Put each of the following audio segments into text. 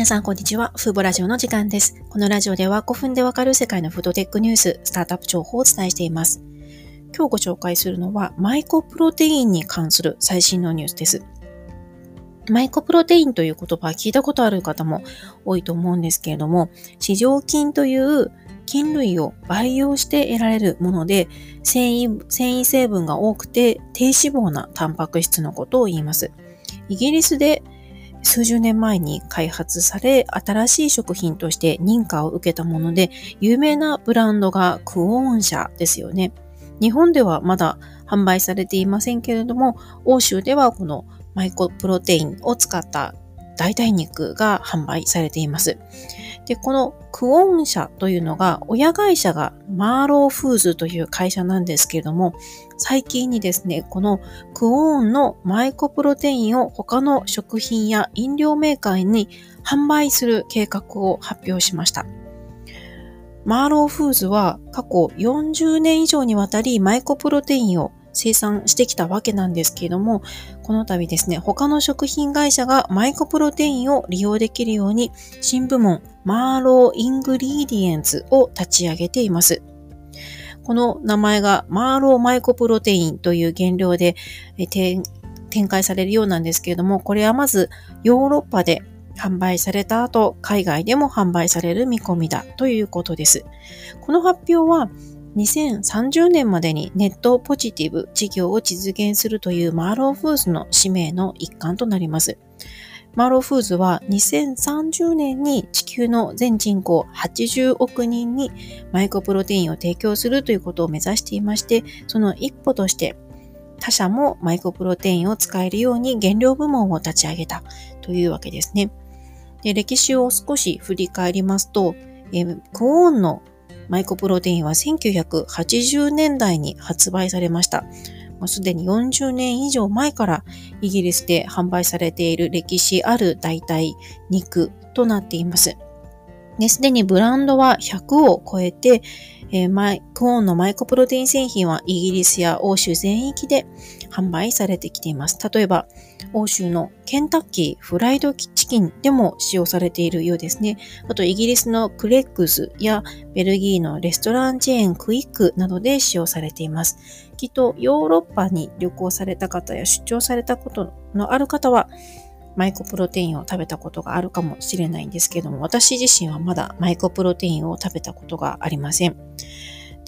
皆さん、こんにちは。フーボラジオの時間です。このラジオでは5分でわかる世界のフードテックニュース、スタートアップ情報をお伝えしています。今日ご紹介するのは、マイコプロテインに関する最新のニュースです。マイコプロテインという言葉は聞いたことある方も多いと思うんですけれども、地上菌という菌類を培養して得られるもので、繊維繊維成分が多くて低脂肪なタンパク質のことを言います。イギリスで数十年前に開発され、新しい食品として認可を受けたもので、有名なブランドがクオーン社ですよね。日本ではまだ販売されていませんけれども、欧州ではこのマイコプロテインを使った代替肉が販売されています。で、このクオン社というのが、親会社がマーローフーズという会社なんですけれども、最近にですね、このクオーンのマイコプロテインを他の食品や飲料メーカーに販売する計画を発表しました。マーローフーズは過去40年以上にわたりマイコプロテインを生産してきたわけなんですけれども、この度ですね、他の食品会社がマイコプロテインを利用できるように、新部門マーローイングリーディエンツを立ち上げています。この名前がマーローマイコプロテインという原料で展開されるようなんですけれども、これはまずヨーロッパで販売された後、海外でも販売される見込みだということです。この発表は2030年までにネットポジティブ事業を実現するというマーローフーズの使命の一環となります。マーローフーズは2030年に地球の全人口80億人にマイコプロテインを提供するということを目指していまして、その一歩として他社もマイコプロテインを使えるように原料部門を立ち上げたというわけですね。で歴史を少し振り返りますと、えクオーンのマイコプロテインは1980年代に発売されました。すでに40年以上前からイギリスで販売されている歴史ある代替肉となっています。すでにブランドは100を超えて、えー、マイクオーンのマイコプロテイン製品はイギリスや欧州全域で販売されてきています。例えば、欧州のケンタッキーフライドチキンでも使用されているようですね。あと、イギリスのクレックスやベルギーのレストランチェーンクイックなどで使用されています。きっとヨーロッパに旅行された方や出張されたことのある方は、マイコプロテインを食べたことがあるかもしれないんですけども、私自身はまだマイコプロテインを食べたことがありません。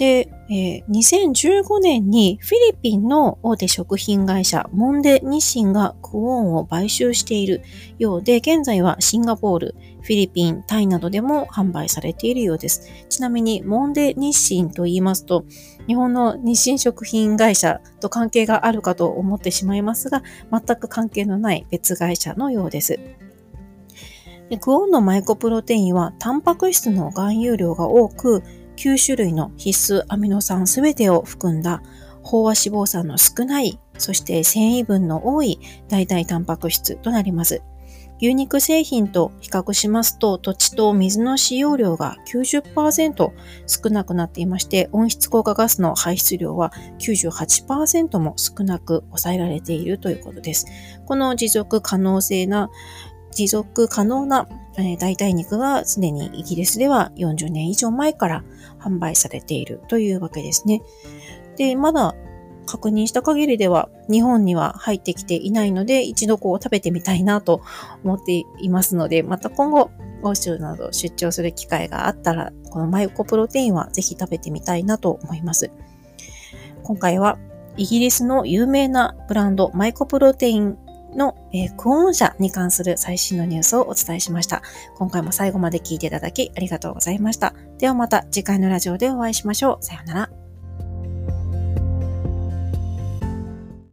で、えー、2015年にフィリピンの大手食品会社モンデ日清がクオンを買収しているようで、現在はシンガポール、フィリピン、タイなどでも販売されているようです。ちなみにモンデ日清と言いますと、日本の日清食品会社と関係があるかと思ってしまいますが、全く関係のない別会社のようです。クオンのマイコプロテインはタンパク質の含有量が多く、9種類の必須アミノ酸すべてを含んだ飽和脂肪酸の少ない、そして繊維分の多い代替タンパク質となります。牛肉製品と比較しますと、土地と水の使用量が90%少なくなっていまして、温室効果ガスの排出量は98%も少なく抑えられているということです。この持続可能性な持続可能な、え代替肉がすでにイギリスでは40年以上前から販売されているというわけですね。で、まだ確認した限りでは日本には入ってきていないので一度こう食べてみたいなと思っていますのでまた今後欧州など出張する機会があったらこのマイコプロテインはぜひ食べてみたいなと思います。今回はイギリスの有名なブランドマイコプロテインの、えー、クオン社に関する最新のニュースをお伝えしました。今回も最後まで聞いていただきありがとうございました。ではまた次回のラジオでお会いしましょう。さようなら。